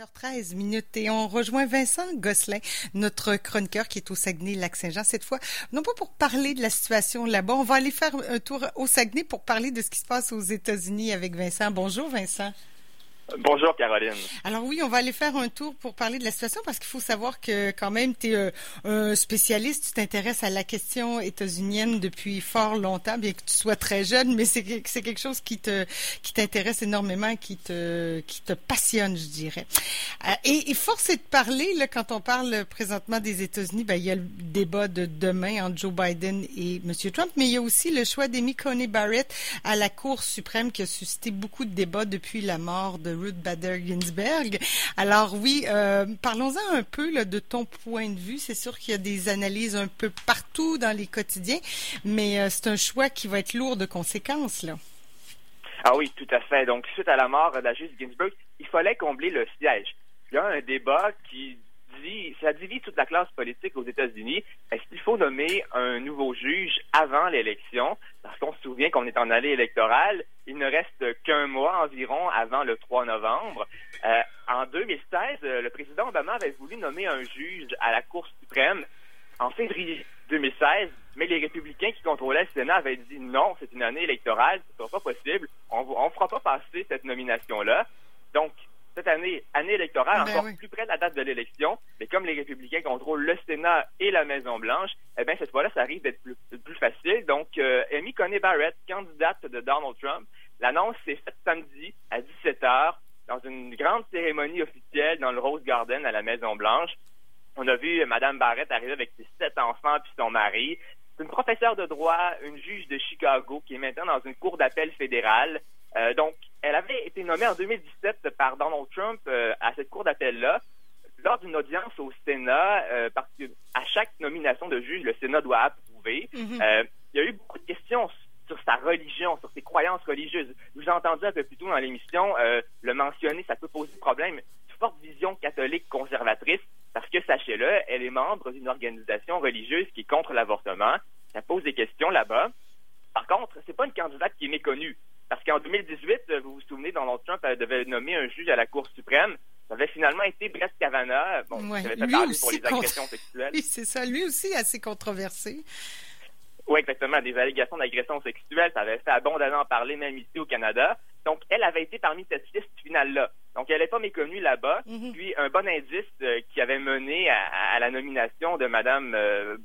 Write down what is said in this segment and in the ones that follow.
7h13 minutes et on rejoint Vincent Gosselin, notre chroniqueur qui est au Saguenay-Lac-Saint-Jean cette fois. Non pas pour parler de la situation là-bas, on va aller faire un tour au Saguenay pour parler de ce qui se passe aux États-Unis avec Vincent. Bonjour Vincent. Bonjour Caroline. Alors oui, on va aller faire un tour pour parler de la situation parce qu'il faut savoir que quand même tu es euh, un spécialiste, tu t'intéresses à la question états-unienne depuis fort longtemps, bien que tu sois très jeune, mais c'est quelque chose qui te qui t'intéresse énormément, qui te qui te passionne, je dirais. Euh, et, force est de parler quand on parle présentement des États-Unis, ben il y a le débat de demain entre Joe Biden et M. Trump, mais il y a aussi le choix d'Amy Coney Barrett à la Cour suprême qui a suscité beaucoup de débats depuis la mort de Ruth Bader Ginsburg. Alors oui, euh, parlons-en un peu de ton point de vue. C'est sûr qu'il y a des analyses un peu partout dans les quotidiens, mais euh, c'est un choix qui va être lourd de conséquences là. Ah oui, tout à fait. Donc suite à la mort de la juge Ginsburg, il fallait combler le siège. Il y a un débat qui dit, ça divise toute la classe politique aux États-Unis. Est-ce qu'il faut nommer un nouveau juge avant l'élection? Parce qu'on se souvient qu'on est en allée électorale. Il ne reste qu'un mois environ avant le 3 novembre. Euh, en 2016, euh, le président Obama avait voulu nommer un juge à la Cour suprême en février 2016, mais les républicains qui contrôlaient le Sénat avaient dit non, c'est une année électorale, ce sera pas possible, on ne fera pas passer cette nomination-là. Donc, cette année, année électorale, Ben encore oui. plus près de la date de l'élection, mais comme les républicains contrôlent le Sénat et la Maison-Blanche, eh bien, cette fois-là, ça arrive d'être plus, plus facile. Donc, euh, Amy Coney Barrett, candidate de Donald Trump, l'annonce s'est faite samedi à 17h dans une grande cérémonie officielle dans le Rose Garden à la Maison-Blanche. On a vu Mme Barrett arriver avec ses sept enfants puis son mari. C'est une professeure de droit, une juge de Chicago qui est maintenant dans une cour d'appel fédérale. Euh, donc, elle avait été nommée en 2017 par Donald Trump euh, à cette cour d'appel-là lors d'une audience au Sénat, euh, parce que à chaque nomination de juge, le Sénat doit approuver. Mhm. Euh, il y a eu beaucoup de questions sur sa religion, sur ses croyances religieuses. Vous ai entendu un peu plus tôt dans l'émission euh, le mentionner, ça peut poser problème. Une forte vision catholique conservatrice, parce que sachez-le, elle est membre d'une organisation religieuse qui est contre l'avortement. Ça pose des questions là-bas. Par contre, c'est pas une candidate qui est méconnue. Parce qu'en 2018, euh, vous vous souvenez, Donald Trump euh, devait nommer un juge à la Cour suprême. Ça avait finalement été Brett Kavanaugh, bon, Ouais. qui avait Lui aussi pour les contre- agressions sexuelles. Oui, c'est ça. Lui aussi assez controversé. Oui, exactement. Des allégations d'agression sexuelle, ça avait fait abondamment parler, même ici au Canada. Donc, elle avait été parmi cette liste finale-là. Donc, elle n'est pas méconnue là-bas. Mhm. Puis, un bon indice euh, qui avait mené à, à la nomination de Mme euh,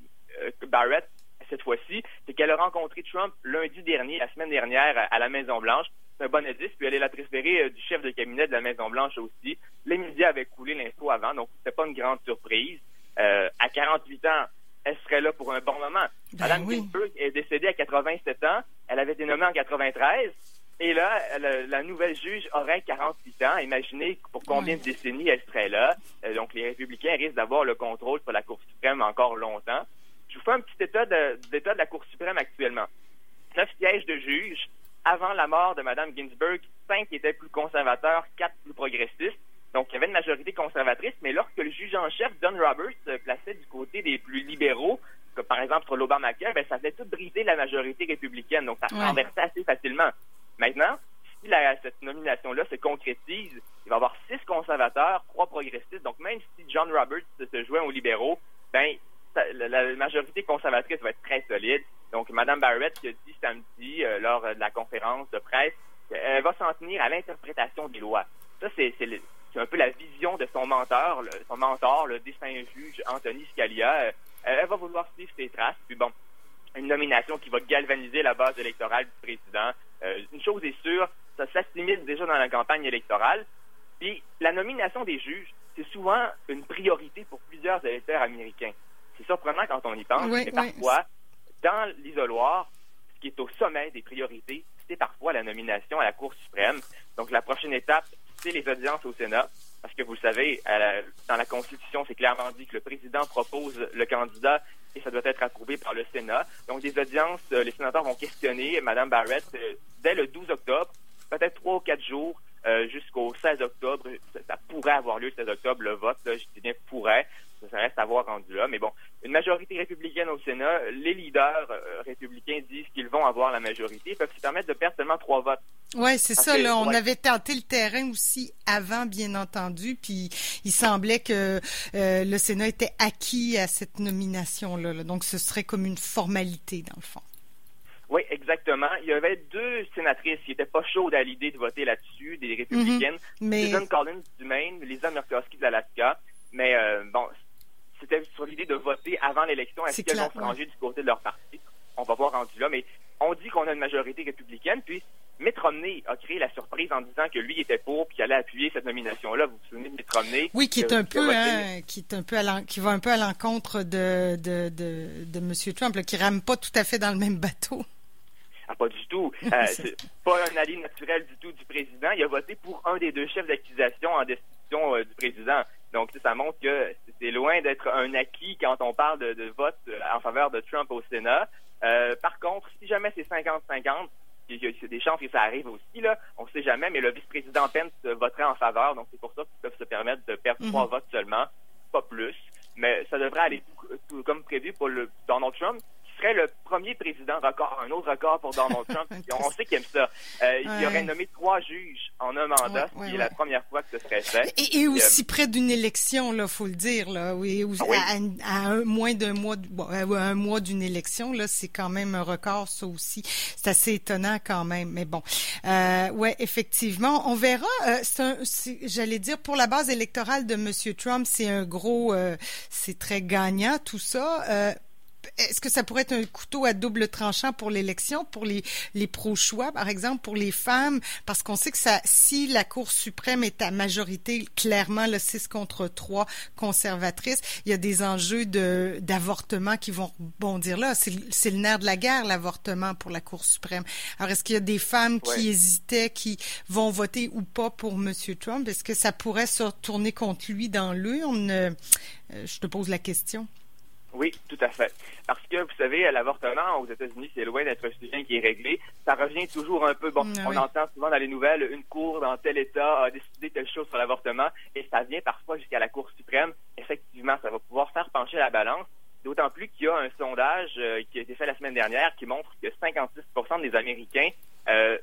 euh, Barrett cette fois-ci, c'est qu'elle a rencontré Trump lundi dernier, la semaine dernière, à, à la Maison-Blanche. C'est un bon indice. Puis, elle est la préférée euh, du chef de cabinet de la Maison-Blanche aussi. Les médias avaient coulé l'info avant, donc c'était pas une grande surprise. À 48 ans, elle serait là pour un bon moment. Ben Madame oui. Ginsburg est décédée à 87 ans. Elle avait été nommée en 93. Et là, la nouvelle juge aurait 48 ans. Imaginez pour combien de décennies elle serait là. Euh, donc, les républicains risquent d'avoir le contrôle sur la Cour suprême encore longtemps. Je vous fais un petit état de, d'état de la Cour suprême actuellement. Neuf sièges de juges. Avant la mort de Mme Ginsburg, cinq étaient plus conservateurs, quatre plus progressistes. Donc, il y avait une majorité conservatrice, mais lorsque le juge en chef, Don Roberts, se plaçait du côté des plus libéraux, comme par exemple sur l'Obamacare, ben, ça faisait tout briser la majorité républicaine. Donc, ça se Ouais. renversait assez facilement. Maintenant, si la- cette nomination-là se concrétise, il va y avoir six conservateurs, trois progressistes. Donc, même si John Roberts se joint aux libéraux, ben, ça- la, la majorité conservatrice va être très solide. Donc, Mme Barrett qui a dit samedi, euh, lors de la conférence de presse, qu'elle va s'en tenir à l'interprétation des lois. Ça, c'est c'est un peu la vision de son mentor, le- son mentor, le défunt juge Anthony Scalia. Euh, elle va vouloir suivre ses traces. Puis bon, une nomination qui va galvaniser la base électorale du président. Euh, une chose est sûre, ça s'assimile déjà dans la campagne électorale. Puis la nomination des juges, c'est souvent une priorité pour plusieurs électeurs américains. C'est surprenant quand on y pense, Oui, mais oui. parfois, dans l'isoloir, ce qui est au sommet des priorités, c'est parfois la nomination à la Cour suprême. Donc la prochaine étape, les audiences au Sénat. Parce que vous le savez, dans la Constitution, c'est clairement dit que le président propose le candidat et ça doit être approuvé par le Sénat. Donc, des audiences, euh, les sénateurs vont questionner Mme Barrett euh, dès le 12 octobre, peut-être trois ou quatre jours euh, jusqu'au 16 octobre. Ça, ça pourrait avoir lieu le 16 octobre, le vote, là, je dis bien pourrait. Ça, reste à voir rendu là. Mais bon, une majorité républicaine au Sénat, les leaders euh, républicains disent qu'ils vont avoir la majorité. Ils peuvent se permettre de perdre seulement trois votes. Ouais, c'est ça. là, on avait tenté le terrain aussi avant, bien entendu, puis il semblait que euh, le Sénat était acquis à cette nomination-là. Donc, ce serait comme une formalité, dans le fond. Oui, exactement. Il y avait deux sénatrices qui n'étaient pas chaudes à l'idée de voter là-dessus, des républicaines. Mm mais... Collins du Maine, Lisa Murkowski de l'Alaska. Mais euh, bon, c'était sur l'idée de voter avant l'élection. Est-ce qu'elles vont se ranger du côté de leur parti? On va voir rendu là. Mais on dit qu'on a une majorité républicaine, puis Mitt Romney a créé la surprise en disant que lui était pour puis qu'il allait appuyer cette nomination-là. Vous vous souvenez de Mitt Romney? Oui, qui est un peu, hein, qui est un peu qui va un peu à l'encontre de, de, de, de M. Trump, là, qui rame pas tout à fait dans le même bateau. Ah, pas du tout. Euh, c'est pas un allié naturel du tout du président. Il a voté pour un des deux chefs d'accusation en destitution euh, du président. Donc, ça montre que c'est loin d'être un acquis quand on parle de, de, vote en faveur de Trump au Sénat. Euh, par contre, si jamais c'est 50-50, il y a des chances que ça arrive aussi, là. On ne sait jamais, mais le vice-président Pence voterait en faveur. Donc, c'est pour ça qu'ils peuvent se permettre de perdre mhm. trois votes seulement, pas plus. Mais ça devrait aller tout, comme prévu pour le Donald Trump, serait le premier président record, un autre record pour Donald Trump. on sait qu'il aime ça. Euh, Il aurait nommé trois juges en un mandat, ce qui est la première fois que ce serait fait. Et, aussi euh, près d'une élection, là, faut le dire, là, oui, ah À, un, moins d'un mois, un mois d'une élection, là, c'est quand même un record, ça aussi. C'est assez étonnant quand même, mais bon. Euh, ouais, effectivement, on verra. Euh, J'allais dire pour la base électorale de Monsieur Trump, c'est un gros, euh, c'est très gagnant tout ça. Est-ce que ça pourrait être un couteau à double tranchant pour l'élection, pour les, les pro-choix, par exemple, pour les femmes? Parce qu'on sait que ça, si la Cour suprême est à majorité, clairement, le 6 contre 3 conservatrice, il y a des enjeux de, d'avortement qui vont bondir là. C'est, c'est le nerf de la guerre, l'avortement pour la Cour suprême. Alors, est-ce qu'il y a des femmes qui hésitaient, qui vont voter ou pas pour M. Trump? Est-ce que ça pourrait se retourner contre lui dans l'urne? Euh, je te pose la question. Oui, tout à fait. Parce que, vous savez, l'avortement aux États-Unis, c'est loin d'être un sujet qui est réglé. Ça revient toujours un peu, bon, ah on entend souvent dans les nouvelles, une cour dans tel État a décidé telle chose sur l'avortement, et ça vient parfois jusqu'à la Cour suprême. Effectivement, ça va pouvoir faire pencher la balance. D'autant plus qu'il y a un sondage euh, qui a été fait la semaine dernière qui montre que 56% des Américains euh,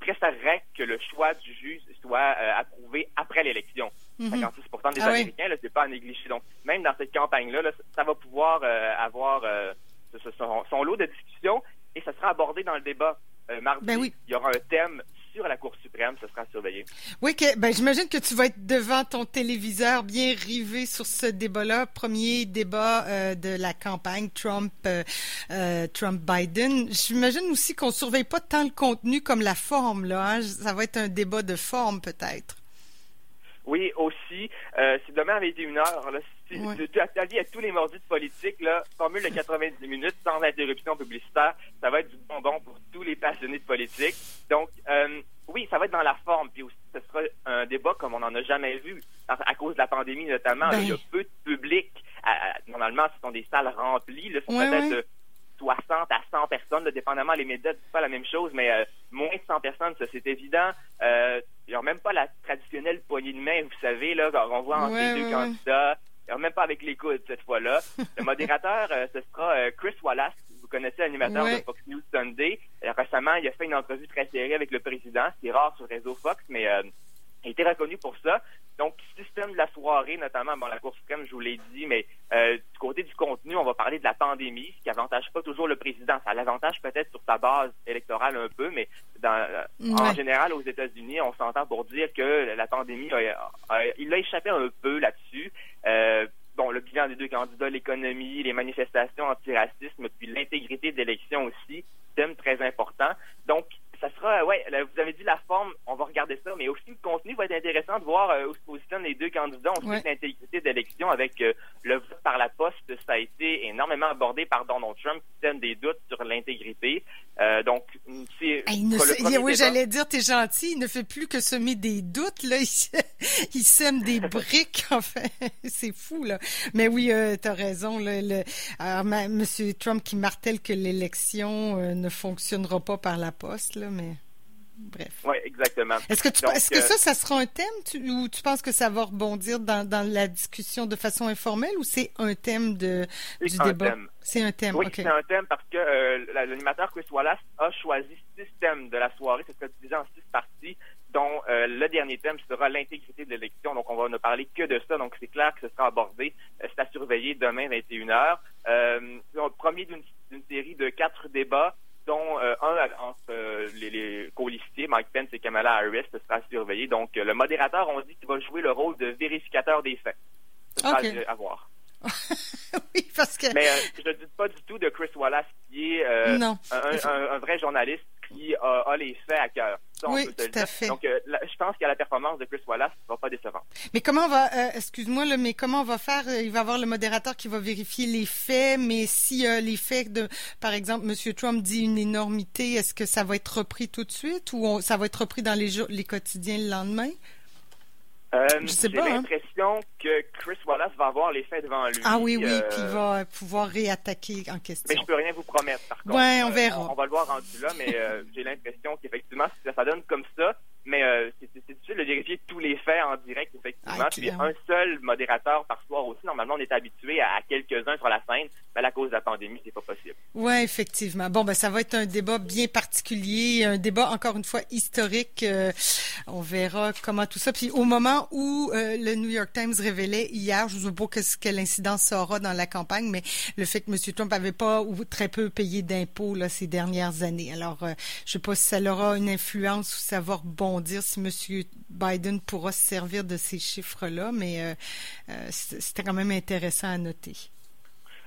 préféreraient que le choix du juge soit euh, approuvé après l'élection. 56 mhm. des ah Américains, là, c'est pas à négliger. Donc, même dans cette campagne-là, ça va pouvoir euh, avoir euh, son, lot de discussions et ça sera abordé dans le débat euh, mardi. Ben oui. Il y aura un thème sur la Cour suprême, ce sera surveillé. Oui, que, ben, j'imagine que tu vas être devant ton téléviseur bien rivé sur ce débat-là, premier débat de la campagne Trump Trump Biden. J'imagine aussi qu'on surveille pas tant le contenu comme la forme là. Hein. Ça va être un débat de forme peut-être. Oui, aussi. Euh, si demain à 21h, là, tu tu à tous les mordus de politique, là, formule de 90 minutes sans interruption publicitaire, ça va être du bonbon pour tous les passionnés de politique. Donc, euh, oui, ça va être dans la forme, puis aussi, ce sera un débat comme on n'en a jamais vu, à, cause de la pandémie notamment. il y a ben. peu de public. normalement, ce sont des salles remplies. Là, ça peut être 60 à 100 personnes, dépendamment les médias, c'est pas la même chose, mais euh, moins de 100 personnes, ça c'est évident. Euh, il n'y a même pas la traditionnelle poignée de main, vous savez, là, on voit entre les deux candidats. Même pas avec les coudes cette fois-là. Le modérateur, euh, ce sera Chris Wallace. Vous connaissez l'animateur de Fox News Sunday. récemment, il a fait une entrevue très serrée avec le président. C'est rare sur le réseau Fox, mais il été reconnu pour ça. Donc, système de la soirée, notamment, bon, la Cour suprême, je vous l'ai dit, mais euh, du côté du contenu, on va parler de la pandémie, ce qui avantage pas toujours le président. Ça l'avantage peut-être sur sa base électorale un peu, mais dans, en général, aux États-Unis, on s'entend pour dire que la pandémie, il a échappé un peu là-dessus. Des deux candidats, l'économie, les manifestations antiracisme, puis l'intégrité d'élection aussi, thème très important. Donc, ça sera, ouais, vous avez dit la forme, on va regarder ça, mais aussi le contenu va être intéressant de voir euh, où se positionnent les deux candidats. On sait que l'intégrité d'élection avec euh, le vote par la poste, ça a été énormément abordé par Donald Trump qui sème des doutes sur l'intégrité. Euh, donc, oui, j'allais dire, t'es gentil, il ne fait plus que semer des doutes, là. Il, sème des briques, en fait. c'est fou, là. Mais oui, euh, t'as raison, là. Le, alors, Monsieur Trump qui martèle que l'élection ne fonctionnera pas par la poste, là mais bref. Oui, exactement. Est-ce que, tu, est-ce que ça, ça sera un thème ou tu penses que ça va rebondir dans, dans la discussion de façon informelle ou c'est un thème de, du débat? C'est un thème. Oui, c'est un thème parce que l'animateur Chris Wallace a choisi six thèmes de la soirée. C'est divisé en six parties dont euh, le dernier thème sera l'intégrité de l'élection. Donc, on va ne parler que de ça. Donc, c'est clair que ce sera abordé. Euh, c'est à surveiller demain 21h. Euh, premier d'une série de quatre débats dont euh, un entre les, les colistiers, Mike Pence et Kamala Harris, ce sera à surveiller. Donc, le modérateur, on dit qu'il va jouer le rôle de vérificateur des faits. Ce sera à voir. oui, parce que... Mais je ne dis pas du tout de Chris Wallace, qui est un, un, vrai journaliste qui a, les faits à cœur. oui, tout à fait. Donc, euh, je pense qu'à la performance de Chris Wallace ne sera pas décevant. Mais comment on va, euh, excuse-moi, mais comment on va faire? Euh, il va y avoir le modérateur qui va vérifier les faits, mais si les faits de, par exemple, M. Trump dit une énormité, est-ce que ça va être repris tout de suite ou ça va être repris dans les, les quotidiens le lendemain? Euh, J'ai hein. l'impression que Chris Wallace va avoir les faits devant lui. Ah oui, oui, puis il va pouvoir réattaquer en question. Mais je peux rien vous promettre, par contre. Ouais, on verra. on, va le voir rendu là, mais j'ai l'impression qu'effectivement, si ça donne comme ça, mais euh, c'est difficile de vérifier tous les faits en direct, effectivement. Puis un seul modérateur par soir aussi. Normalement, on est habitué à, quelques-uns sur la scène, mais à cause de la pandémie, c'est pas possible. Oui, effectivement. Bon, ben ça va être un débat bien particulier, un débat encore une fois historique. Euh, on verra comment tout ça. Puis au moment où euh, le New York Times révélait hier, je ne sais pas que, quelle incidence aura dans la campagne, mais le fait que M. Trump avait pas ou très peu payé d'impôts là ces dernières années. Alors, je sais pas si ça aura une influence ou ça va rebondir si M. Biden pourra se servir de ces chiffres-là, mais euh, euh, c'était quand même intéressant à noter.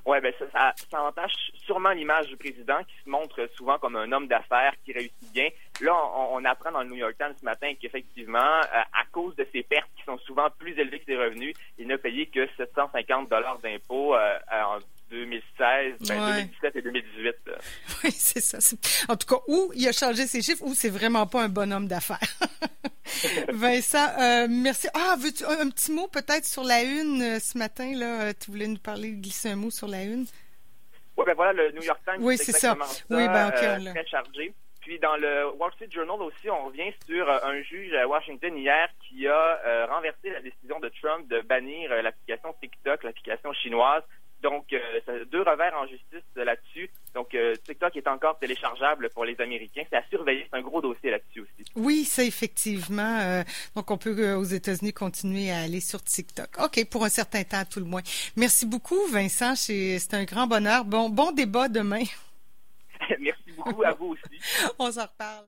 Oui, ben ça, ça, entache sûrement l'image du président qui se montre souvent comme un homme d'affaires qui réussit bien. Là, on, apprend dans le New York Times ce matin qu'effectivement, euh, à cause de ses pertes qui sont souvent plus élevées que ses revenus, il n'a payé que 750 dollars d'impôts en 2016, ben 2017 et 2018. Oui, c'est ça. En tout cas, ou il a changé ses chiffres, ou c'est vraiment pas un bonhomme d'affaires. Vincent, euh, merci. Ah, veux-tu un, petit mot peut-être sur la une euh, ce matin là? Euh, Tu voulais nous parler, glisser un mot sur la une? Oui, ben voilà, le New York Times. Oui, c'est ça. Oui, ben ok. très chargé. Puis dans le Wall Street Journal aussi, on revient sur un juge à Washington hier qui a renversé la décision de Trump de bannir l'application TikTok, l'application chinoise, donc, euh, deux revers en justice là-dessus. Donc, euh, TikTok est encore téléchargeable pour les Américains. C'est à surveiller. C'est un gros dossier là-dessus. Oui, c'est effectivement. Euh, donc, on peut aux États-Unis continuer à aller sur TikTok. OK, pour un certain temps, tout le moins. Merci beaucoup, Vincent. C'est un grand bonheur. Bon, bon débat demain. Merci beaucoup à vous aussi. on s'en reparle.